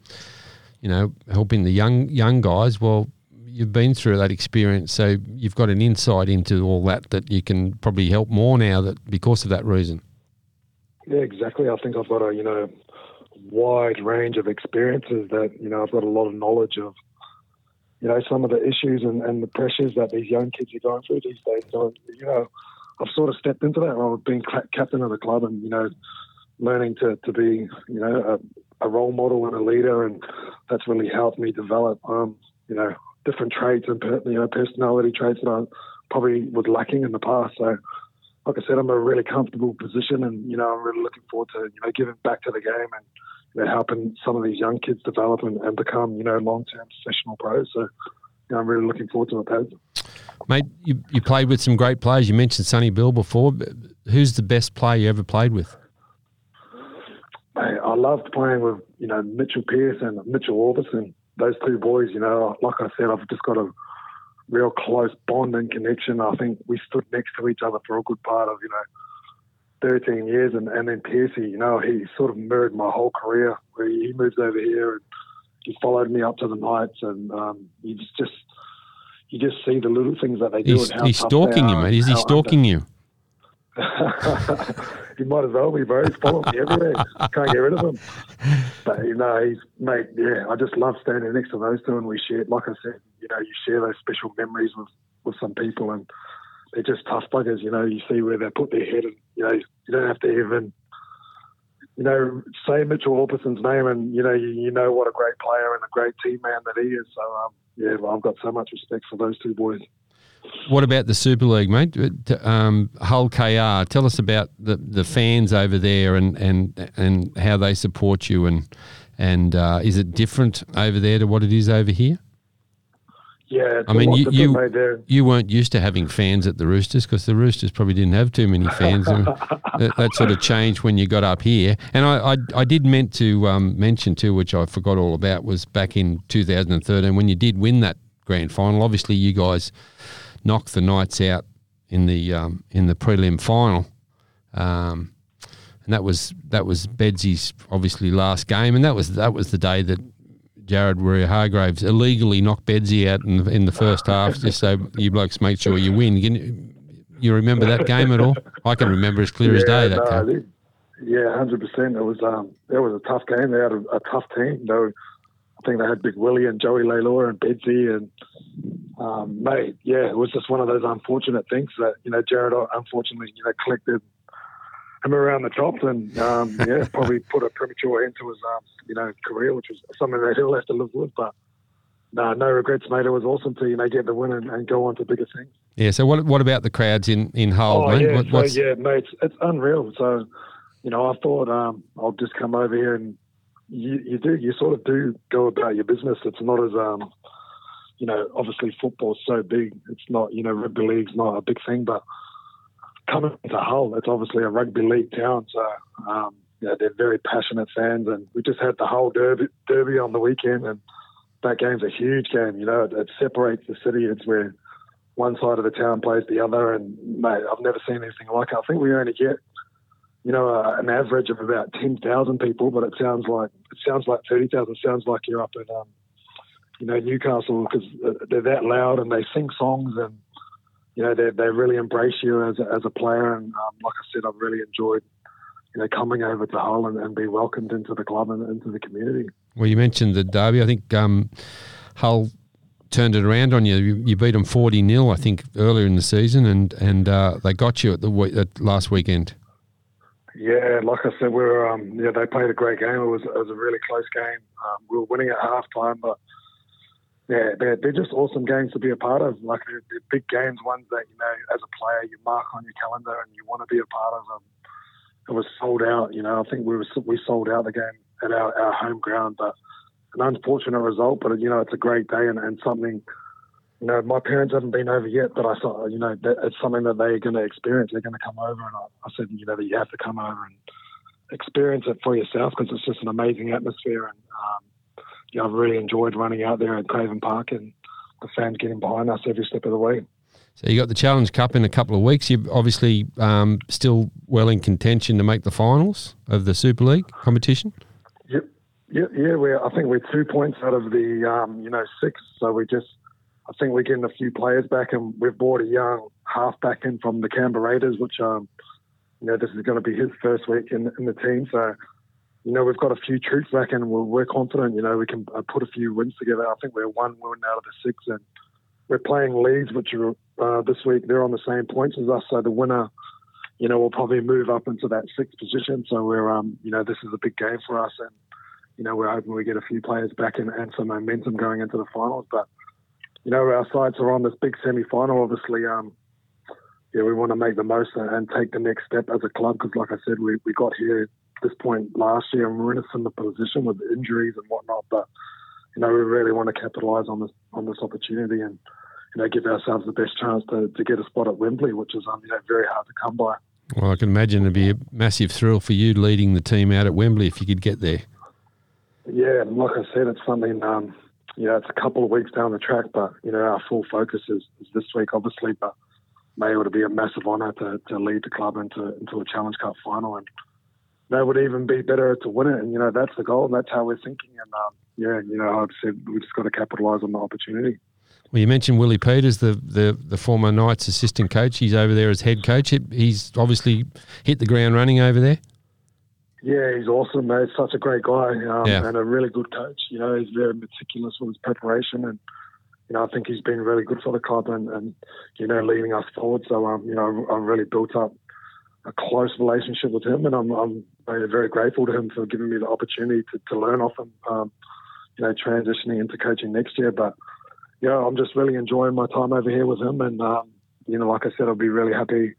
you know, helping the young young guys. Well, you've been through that experience, so you've got an insight into all that that you can probably help more now that because of that reason. Yeah, exactly. I think I've got a you know wide range of experiences that you know I've got a lot of knowledge of you know some of the issues and, and the pressures that these young kids are going through these days. So you know I've sort of stepped into that role of being captain of the club and you know learning to, to be you know a, a role model and a leader and that's really helped me develop um, you know different traits and you know personality traits that I probably was lacking in the past. So like I said, I'm in a really comfortable position, and you know, I'm really looking forward to you know giving back to the game and know, helping some of these young kids develop and, and become you know long-term professional pros. So, you know, I'm really looking forward to it. Mate, you, you played with some great players. You mentioned Sonny Bill before. Who's the best player you ever played with? Hey, I loved playing with you know Mitchell Pearce and Mitchell Aubusson. Those two boys, you know, like I said, I've just got a real close bond and connection. I think we stood next to each other for a good part of you know 13 years, and and then Piercy, you know, he sort of mirrored my whole career. Where he moves over here and he followed me up to the Knights, and um, you just just you just see the little things that they do. He's, and how he's stalking you, mate. Is he stalking you? he might as well be, bro. He's following me everywhere. Can't get rid of him. But you know, he's mate. Yeah, I just love standing next to those two, and we share. Like I said, you know, you share those special memories with with some people, and they're just tough buggers. You know, you see where they put their head, and you know, you don't have to even. You know, say Mitchell Aubusson's name, and you know, you, you know what a great player and a great team man that he is. So, um, yeah, well, I've got so much respect for those two boys. What about the Super League, mate? Um, Hull KR. Tell us about the, the fans over there and, and and how they support you and and uh, is it different over there to what it is over here? Yeah, I mean, you- you- You weren't used to having fans at the Roosters because the Roosters probably didn't have too many fans. and that, that sort of changed when you got up here. And I, I, I did meant to um, mention too, which I forgot all about, was back in 2013 when you did win that grand final. Obviously, you guys knocked the Knights out in the um, in the prelim final. Um, and that was that was Bedsy's obviously last game, and that was that was the day that Jared Waerea-Hargreaves illegally knocked Bedsy out in the, in the first half, just so you blokes make sure you win. Can, you remember that game at all? I can remember as clear as day that no, game. they- yeah, hundred percent. It was um, it was a tough game. They had a, a tough team. They were, I think they had Big Willie and Joey Leilua and Bedsy and um, mate. Yeah, it was just one of those unfortunate things that you know Jared unfortunately you know collected him around the top and um, yeah probably put a premature end to his um, you know career, which was something that he'll have to live with. But no, no regrets, mate. It was awesome to you know get the win and, and go on to bigger things. Yeah. So what what about the crowds in in Hull? Oh mate? yeah, What- so, yeah, mate, it's, it's unreal. So, you know, I thought um, I'll just come over here and you, you do, you sort of do go about your business. It's not as, um, you know, obviously football's so big. It's not, you know, rugby league's not a big thing, but coming to Hull, it's obviously a rugby league town. So, um, know, they're very passionate fans, and we just had the Hull derby, derby on the weekend, and that game's a huge game. You know, it, it separates the city. It's where one side of the town plays the other, and mate, I've never seen anything like it. I think we only get, you know, uh, an average of about ten thousand people, but it sounds like it sounds like thirty thousand. Sounds like you're up in, um, you know, Newcastle because they're that loud and they sing songs and you know they they really embrace you as a, as a player. And um, like I said, I've really enjoyed. You know, coming over to Hull and, and be welcomed into the club and into the community. Well, you mentioned the derby. I think um, Hull turned it around on you. You, you beat them forty 0 I think, earlier in the season, and and uh, they got you at the at last weekend. Yeah, like I said, we were um, yeah they played a great game. It was it was a really close game. Um, we were winning at halftime, but yeah, they're, they're just awesome games to be a part of. Like they're, they're big games, ones that you know as a player you mark on your calendar and you want to be a part of them. It was sold out. You know, I think we were we sold out the game at our, our home ground, but an unfortunate result. But you know, it's a great day and, and something. You know, my parents haven't been over yet, but I thought, you know, that it's something that they're going to experience. They're going to come over, and I, I said, you know, that you have to come over and experience it for yourself because it's just an amazing atmosphere. And um, yeah, I've really enjoyed running out there at Craven Park and the fans getting behind us every step of the way. So you got the Challenge Cup in a couple of weeks. You're obviously um, still well in contention to make the finals of the Super League competition. Yep. Yeah, yeah, we're. I think we're two points out of the, um, you know, six. So we just, I think we're getting a few players back, and we've brought a young half back in from the Canberra Raiders, which, um, you know, this is going to be his first week in, in the team. So, you know, we've got a few troops back, and we're, we're confident. You know, we can uh, put a few wins together. I think we're one win out of the six, and we're playing Leeds, which are uh, this week. They're on the same points as us, so the winner. You know, will probably move up into that sixth position. So we're, um, you know, this is a big game for us, and you know, we're hoping we get a few players back and, and some momentum going into the finals. But, you know, our sights are on this big semi final. Obviously, um, yeah, we want to make the most and, take the next step as a club because, like I said, we, we got here this point last year and we're in a similar position with injuries and whatnot. But, you know, we really want to capitalise on this on this opportunity and, you know, give ourselves the best chance to, to get a spot at Wembley, which is, um, you know, very hard to come by. Well, I can imagine it'd be a massive thrill for you leading the team out at Wembley if you could get there. Yeah, and like I said, it's something. Um, you know, it's a couple of weeks down the track, but you know, our full focus is, is this week, obviously. But may it would be a massive honour to, to lead the club into into a Challenge Cup final, and that would even be better to win it. And you know, that's the goal, and that's how we're thinking. And um, yeah, you know, I've said we've just got to capitalise on the opportunity. Well, you mentioned Willie Peters, the, the, the former Knights assistant coach. He's over there as head coach. He's obviously hit the ground running over there. Yeah, he's awesome, mate. Such a great guy um, Yeah. and a really good coach. You know, he's very meticulous with his preparation, and you know, I think he's been really good for the club and, and you know, leading us forward. So, um, you know, I've really built up a close relationship with him, and I'm, I'm very, grateful to him for giving me the opportunity to, to learn off him. Um, you know, transitioning into coaching next year, but yeah, I'm just really enjoying my time over here with him, and um, you know, like I said, I'll be really happy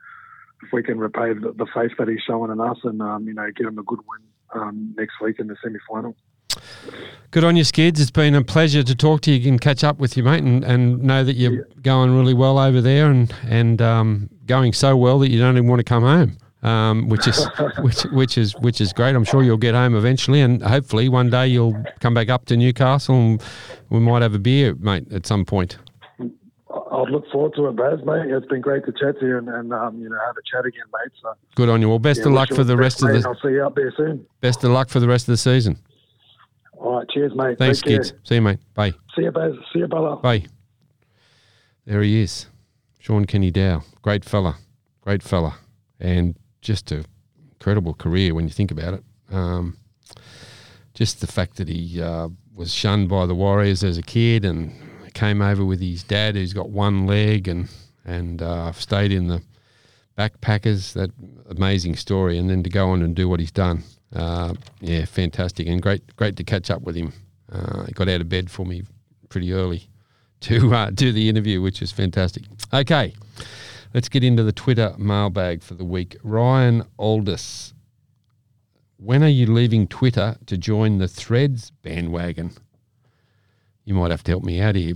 if we can repay the, the faith that he's showing in us and, um, you know, get him a good win um, next week in the semi final. Good on you, Skids. It's been a pleasure to talk to you and catch up with you, mate, and, and know that you're going really well over there and and um, going so well that you don't even want to come home. Um, which is which which is which is great. I'm sure you'll get home eventually, and hopefully one day you'll come back up to Newcastle and we might have a beer, mate, at some point. I'll look forward to it, Baz, mate. It's been great to chat to you and, and um, you know have a chat again, mate. So Good on you. Well, best yeah, of luck for the rest of the I'll see you up there soon. best of luck for the rest of the season. All right, cheers, mate. Thanks, Take care. kids. See you, mate. Bye. See you, Baz. See you, Bella. Bye. There he is, Shaun Kenny-Dowall. Great fella, great fella, and just a incredible career when you think about it. Um, just the fact that he uh, was shunned by the Warriors as a kid and came over with his dad, who's got one leg, and and uh, stayed in the backpackers. That amazing story, and then to go on and do what he's done. Uh, yeah, fantastic, and great, great to catch up with him. Uh, he got out of bed for me pretty early to uh, do the interview, which is fantastic. Okay, let's get into the Twitter mailbag for the week. Ryan Aldous, when are you leaving Twitter to join the Threads bandwagon? You might have to help me out here,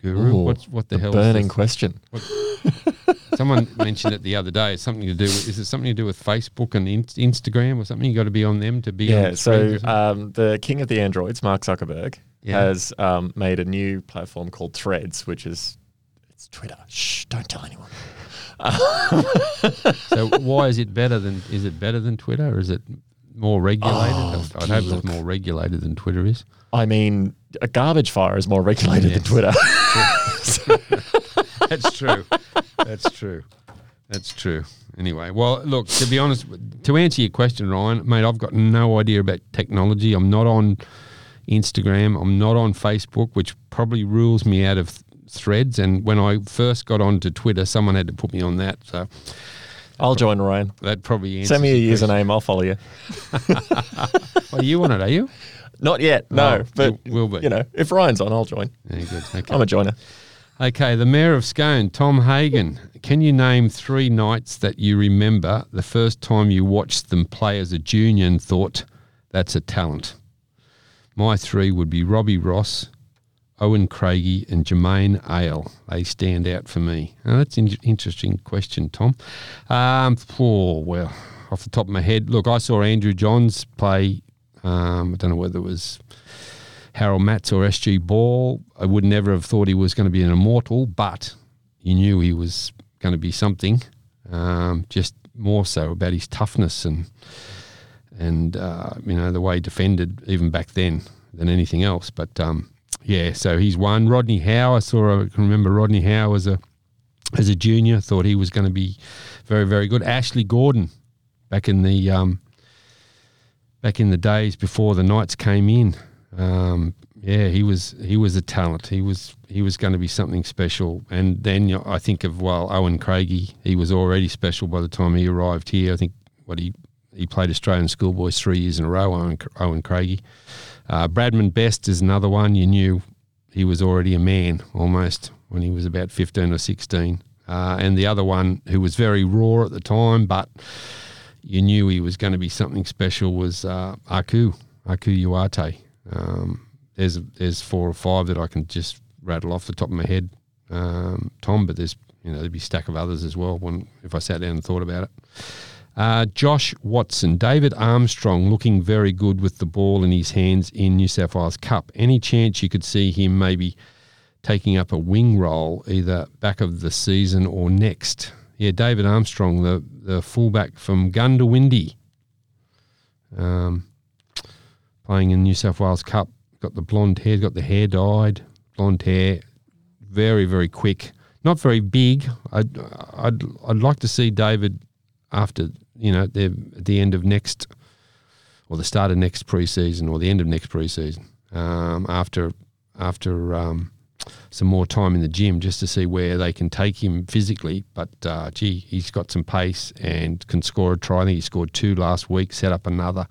Guru. Ooh, What's what the, hell? Burning Is this? Someone mentioned it the other day. It's something to do. With, is it something to do with Facebook and in, Instagram or something? You got to be on them to be. on Yeah, the so Threads or something? um, the king of the androids, Mark Zuckerberg, Yeah. has um, made a new platform called Threads, which is it's Twitter. Shh, don't tell anyone. So why is it better than? Is it better than Twitter? Or is it more regulated? Oh, I'd hope look. it's more regulated than Twitter is. I mean, a garbage fire is more regulated Yes. than Twitter. That's true. That's true. That's true. Anyway, well, look. To be honest, to answer your question, Ryan, mate, I've got no idea about technology. I'm not on Instagram. I'm not on Facebook, which probably rules me out of th- threads. And when I first got onto Twitter, someone had to put me on that. So I'll join Ryan. that probably answers Send me a username. I'll follow you. Oh, you on it? Are you? Not yet, no. Oh, but you will be. You know, if Ryan's on, I'll join. Yeah, good. Okay. I'm a joiner. Okay, the Mayor of Scone, Tom Hagen. Can you name three Knights that you remember the first time you watched them play as a junior and thought, that's a talent? My three would be Robbie Ross, Owen Craigie, and Jermaine Ale. They stand out for me. Now, that's an interesting question, Tom. Um, oh, well, off the top of my head, look, I saw Andrew Johns play. Um, I don't know whether it was Harold Matthews or SG Ball. I would never have thought he was going to be an immortal, but you knew he was going to be something. Um, just more so about his toughness and and uh, you know the way he defended even back then than anything else. But um, yeah, so he's one. Rodney Howe, I saw. I can remember Rodney Howe as a as a junior. Thought he was going to be very very good. Ashley Gordon, back in the um, back in the days before the Knights came in. Um, yeah, he was he was a talent. He was he was going to be something special. And then you know, I think of well Owen Craigie. He was already special by the time he arrived here. I think what he he played Australian schoolboys three years in a row. Owen Owen Craigie. Uh, Bradman Best is another one. You knew he was already a man almost when he was about fifteen or sixteen. Uh, and the other one who was very raw at the time, but you knew he was going to be something special was uh, Aku Aku Uate. Um, there's there's four or five that I can just rattle off the top of my head, um, Tom. But there's you know there'd be a stack of others as well when if I sat down and thought about it. Uh, Josh Watson, David Armstrong, looking very good with the ball in his hands in New South Wales Cup. Any chance you could see him maybe taking up a wing role either back of the season or next? Yeah, David Armstrong, the the fullback from Goondiwindi, um, playing in New South Wales Cup. Got the blonde hair, got the hair dyed, blonde hair, very very quick, not very big. I'd I'd I'd like to see David after you know the at the end of next or the start of next preseason or the end of next preseason um, after after um, some more time in the gym just to see where they can take him physically. But uh, gee, he's got some pace and can score a try. I think he scored two last week, set up another.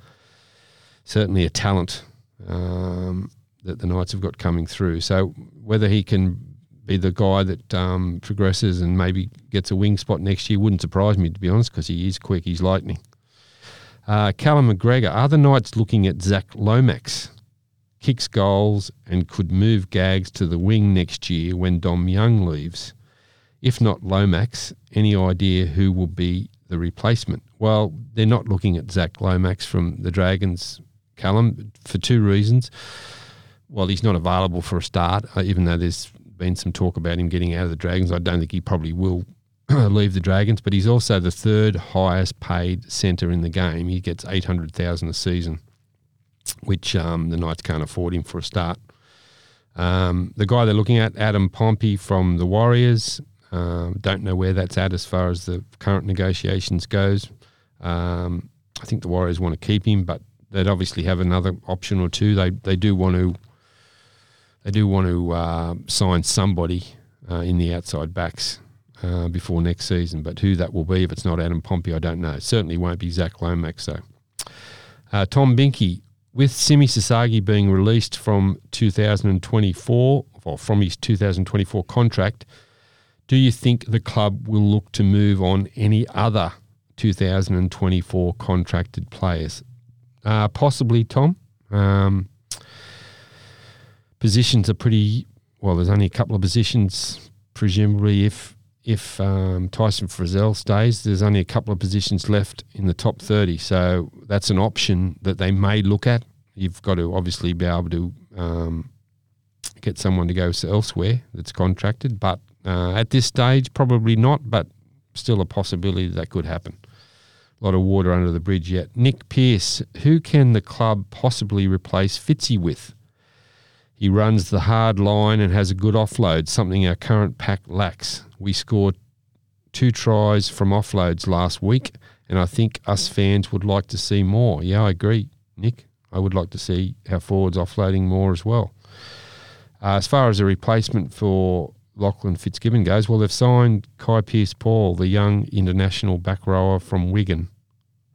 Certainly a talent um, that the Knights have got coming through. So whether he can be the guy that um, progresses and maybe gets a wing spot next year wouldn't surprise me to be honest because he is quick, he's lightning. Uh, Callum McGregor, are the Knights looking at Zach Lomax? Kicks goals and could move Gags to the wing next year when Dom Young leaves. If not Lomax, any idea who will be the replacement? Well, they're not looking at Zach Lomax from the Dragons, Callum, for two reasons. Well, he's not available for a start, uh, even though there's been some talk about him getting out of the Dragons. I don't think he probably will leave the Dragons, but he's also the third highest paid centre in the game. He gets eight hundred thousand a season, which um, the Knights can't afford him for a start. Um, the guy they're looking at, Adam Pompey from the Warriors. Um, don't know where that's at as far as the current negotiations goes. Um, I think the Warriors want to keep him, but they'd obviously have another option or two. They they do want to they do want to uh, sign somebody uh, in the outside backs uh, before next season. But who that will be, if it's not Adam Pompey, I don't know. It certainly won't be Zach Lomax, though. Uh, Tom Binky, with Simi Sasagi being released from 2024, or from his 2024 contract, do you think the club will look to move on any other 2024 contracted players? Uh, possibly, Tom. Um, positions are pretty well. There's only a couple of positions, presumably, if if um, Tyson Frizzell stays, there's only a couple of positions left in the top 30. So that's an option that they may look at. You've got to obviously be able to um, get someone to go elsewhere that's contracted. But uh, at this stage, probably not, but still a possibility that could happen. A lot of water under the bridge yet. Nick Pearce, who can the club possibly replace Fitzy with? He runs the hard line and has a good offload, something our current pack lacks. We scored two tries from offloads last week, and I think us fans would like to see more. Yeah, I agree, Nick. I would like to see our forwards offloading more as well. Uh, as far as a replacement for Lachlan Fitzgibbon goes, well, they've signed Kai Pearce-Paul, the young international back rower from Wigan.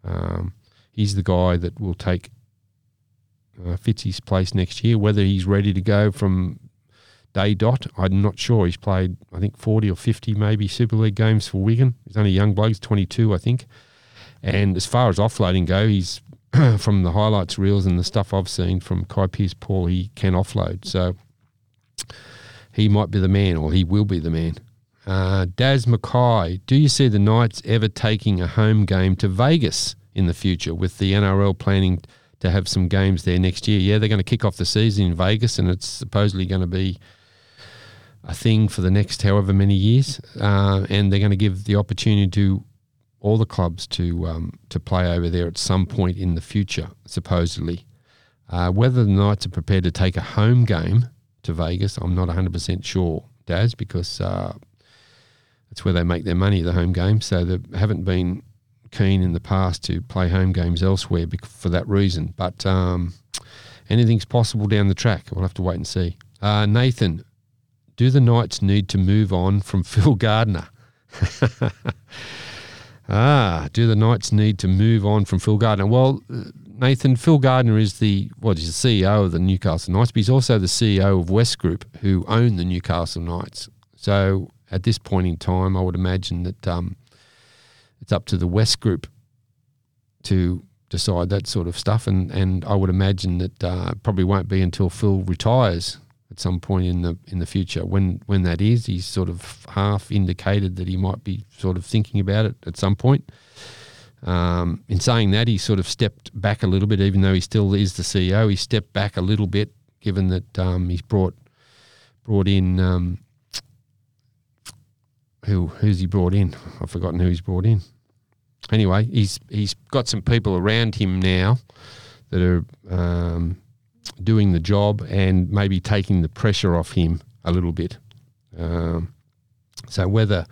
Um, he's the guy that will take uh, Fitzy's place next year. Whether he's ready to go from day dot, I'm not sure. He's played, I think, 40 or 50 maybe Super League games for Wigan. He's only a young bloke, he's 22, I think. And as far as offloading go, he's from the highlights reels and the stuff I've seen from Kai Pearce-Paul, he can offload. So he might be the man, or he will be the man. Uh, Daz Mackay, do you see the Knights ever taking a home game to Vegas in the future with the NRL planning to have some games there next year? Yeah, they're going to kick off the season in Vegas, and it's supposedly going to be a thing for the next however many years, uh, and they're going to give the opportunity to all the clubs to um, to play over there at some point in the future, supposedly. Uh, whether the Knights are prepared to take a home game to Vegas, I'm not 100% sure, Daz, because uh, that's where they make their money, the home game. So they haven't been keen in the past to play home games elsewhere for that reason. But um, anything's possible down the track. We'll have to wait and see. Uh, Nathan, do the Knights need to move on from Phil Gardner? ah, do the Knights need to move on from Phil Gardner? Well, uh, Nathan, Phil Gardner is the what is the CEO of the Newcastle Knights, but he's also the CEO of West Group, who own the Newcastle Knights. So at this point in time, I would imagine that um, it's up to the West Group to decide that sort of stuff, and and I would imagine that uh, probably won't be until Phil retires at some point in the in the future. When when that is, he's sort of half indicated that he might be sort of thinking about it at some point. Um, in saying that, he sort of stepped back a little bit, even though he still is the CEO. He stepped back a little bit, given that um, he's brought brought in um, who who's he brought in? I've forgotten who he's brought in. Anyway, he's he's got some people around him now that are um, doing the job and maybe taking the pressure off him a little bit. Um, so whether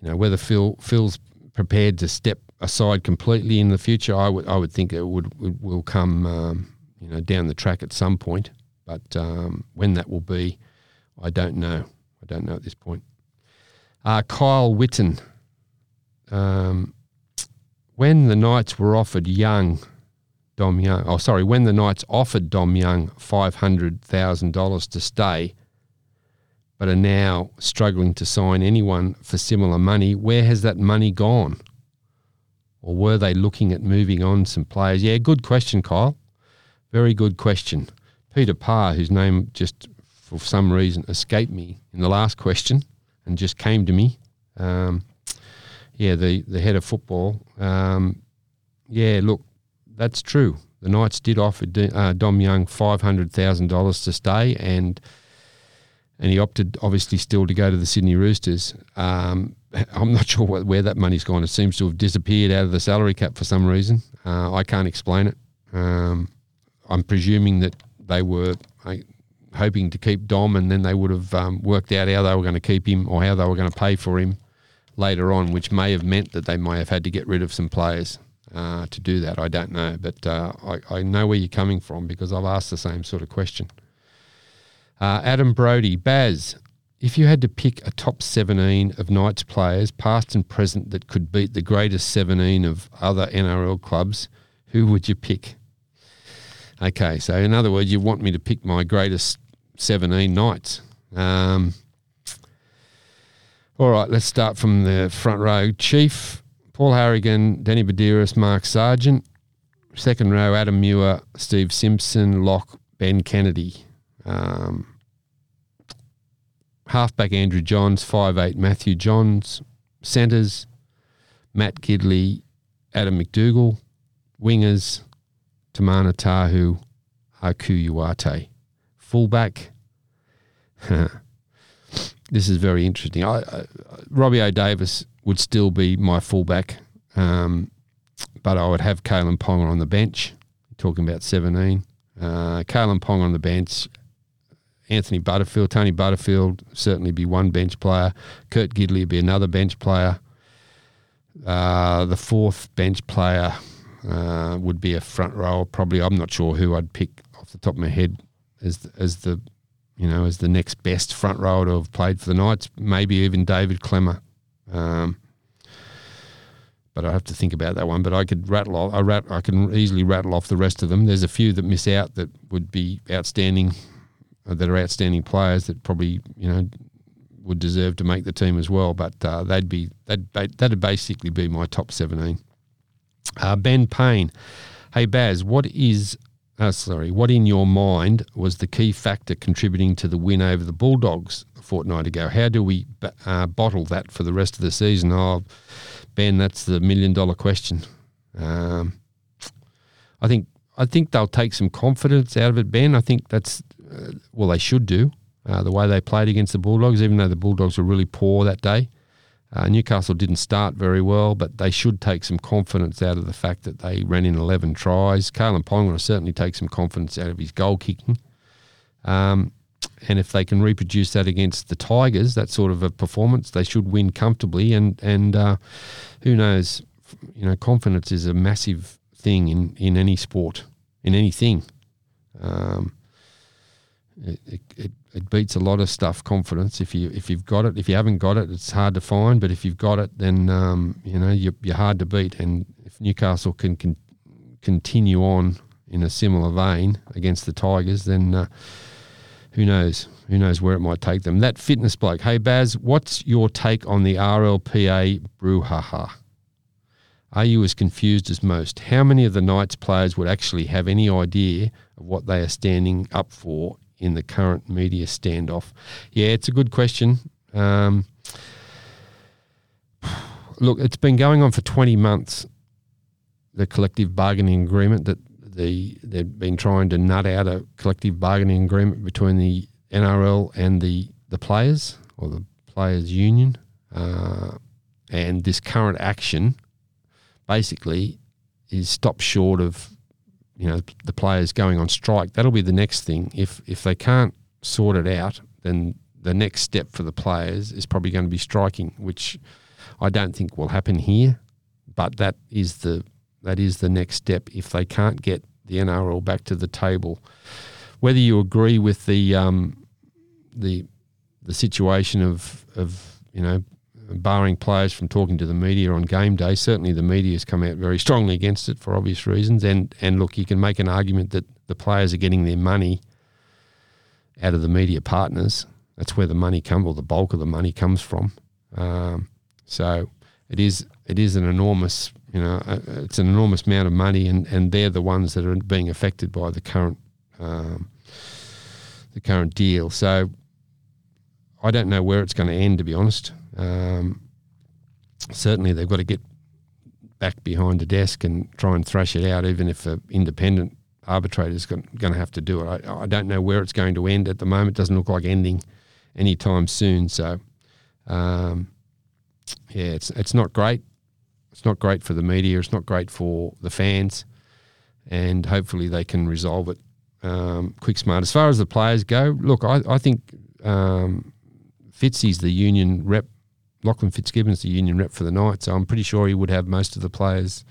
you know whether Phil Phil's prepared to step aside completely in the future, I would I would think it would, would will come um, you know down the track at some point. But um, when that will be, I don't know. I don't know at this point. Uh, Kyle Witten. Um, when the Knights were offered Young, Dom Young, oh sorry, when the Knights offered Dom Young five hundred thousand dollars to stay, but are now struggling to sign anyone for similar money, where has that money gone? Or were they looking at moving on some players? Yeah, good question, Kyle. Very good question. Peter Parr, whose name just for some reason escaped me in the last question and just came to me. Um, yeah, the, the head of football. Um, yeah, look, that's true. The Knights did offer D- uh, Dom Young five hundred thousand dollars to stay, and and he opted obviously still to go to the Sydney Roosters. Um, I'm not sure what, where that money's gone. It seems to have disappeared out of the salary cap for some reason. Uh, I can't explain it. Um, I'm presuming that they were hoping to keep Dom, and then they would have um, worked out how they were going to keep him or how they were going to pay for him later on, which may have meant that they may have had to get rid of some players uh, to do that. I don't know, but uh, I, I know where you're coming from because I've asked the same sort of question. Uh, Adam Brody, Baz, if you had to pick a top 17 of Knights players, past and present, that could beat the greatest 17 of other NRL clubs, who would you pick? Okay, so in other words, you want me to pick my greatest 17 Knights. Um, all right, let's start from the front row. Chief, Paul Harrigan, Danny Buderus, Mark Sargent. Second row, Adam Muir, Steve Simpson, Locke, Ben Kennedy. Um, halfback, Andrew Johns, five eight Matthew Johns. Centres, Matt Gidley, Adam McDougall. Wingers, Timana Tahu, Aku Uate. Fullback, this is very interesting. I, I, Robbie O'Davis would still be my fullback, um, but I would have Kalyn Ponga on the bench. Talking about 17. Uh, Kalyn Ponga on the bench. Anthony Butterfield, Tony Butterfield certainly be one bench player. Kurt Gidley be another bench player. Uh, the fourth bench player uh, would be a front row. Probably, I'm not sure who I'd pick off the top of my head as as the you know as the next best front rower to have played for the Knights. Maybe even David Clemmer. Um, but I have to think about that one. But I could rattle off, I, rat, I can easily rattle off the rest of them. There's a few that miss out that would be outstanding, that are outstanding players that probably you know would deserve to make the team as well. But uh, they'd be that'd that'd basically be my top seventeen. Uh, ben Payne, hey Baz, what is uh, sorry, what in your mind was the key factor contributing to the win over the Bulldogs a fortnight ago? How do we uh, bottle that for the rest of the season? Oh, Ben, that's the million dollar question. Um, I think I think they'll take some confidence out of it, Ben. I think that's uh, well, they should do uh, the way they played against the Bulldogs, even though the Bulldogs were really poor that day. Uh, Newcastle didn't start very well, but they should take some confidence out of the fact that they ran in 11 tries. Kalyn Ponga will certainly take some confidence out of his goal kicking. Um, and if they can reproduce that against the Tigers, that sort of a performance, they should win comfortably. And and uh, who knows, you know, confidence is a massive thing in, in any sport, in anything. Um, it, it, it beats a lot of stuff. Confidence. If you if you've got it, if you haven't got it, it's hard to find. But if you've got it, then um, you know you're, you're hard to beat. And if Newcastle can, can continue on in a similar vein against the Tigers, then uh, who knows? Who knows where it might take them? That fitness bloke. Hey Baz, what's your take on the RLPA brouhaha? Are you as confused as most? How many of the Knights players would actually have any idea of what they are standing up for in the current media standoff? Yeah, it's a good question. Um, look, it's been going on for 20 months, the collective bargaining agreement that the they've been trying to nut out a collective bargaining agreement between the NRL and the, the players or the players union. Uh, and this current action basically is stopped short of you know the players going on strike. That'll be the next thing. If if they can't sort it out, then the next step for the players is probably going to be striking, which I don't think will happen here. But that is the that is the next step if they can't get the NRL back to the table. Whether you agree with the um, the the situation of of you know barring players from talking to the media on game day. Certainly, the media has come out very strongly against it for obvious reasons. And and look, you can make an argument that the players are getting their money out of the media partners. That's where the money comes, or the bulk of the money comes from. Um, so, it is it is an enormous you know uh, it's an enormous amount of money, and, and they're the ones that are being affected by the current um, the current deal. So I don't know where it's going to end, to be honest. Um, certainly, they've got to get back behind the desk and try and thrash it out, even if an independent arbitrator is going to have to do it. I, I don't know where it's going to end at the moment. It doesn't look like ending anytime soon. So, um, yeah, it's it's not great. It's not great for the media. It's not great for the fans, and hopefully they can resolve it um, quick smart. As far as the players go, look, I, I think um, Fitzy's the union rep. Lachlan Fitzgibbon's the union rep for the night, So I'm pretty sure he would have most of the players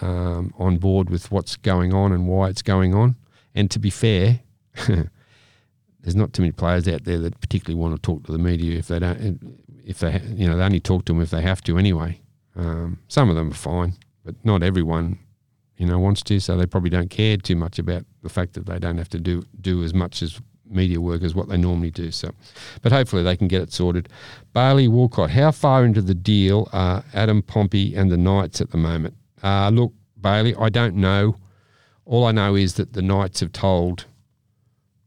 um, on board with what's going on and why it's going on. And to be fair, there's not too many players out there that particularly want to talk to the media if they don't. If they, you know, they only talk to them if they have to anyway. Um, some of them are fine, but not everyone, you know, wants to. So they probably don't care too much about the fact that they don't have to do do as much as media work as what they normally do. So, but hopefully they can get it sorted. Bailey Walcott, how far into the deal are Adam Pompey and the Knights at the moment? Uh, look, Bailey, I don't know. All I know is that the Knights have told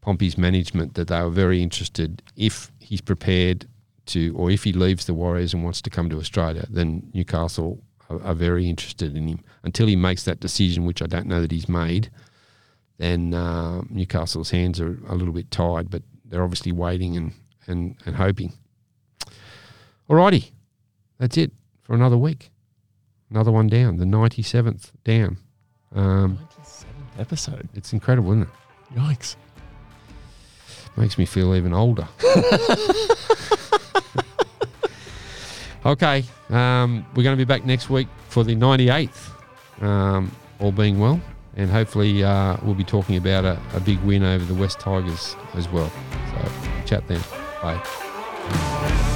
Pompey's management that they were very interested if he's prepared to, or if he leaves the Warriors and wants to come to Australia, then Newcastle are, are very interested in him. Until he makes that decision, which I don't know that he's made, then uh, Newcastle's hands are a little bit tied, but they're obviously waiting and, and, and hoping. Alrighty, that's it for another week. Another one down, the 97th down. Um, 97th episode. it's incredible, isn't it? Yikes. Makes me feel even older. okay, um, we're going to be back next week for the 98th, um, all being well. And hopefully, uh, we'll be talking about a, a big win over the West Tigers as well. So, chat then. Bye.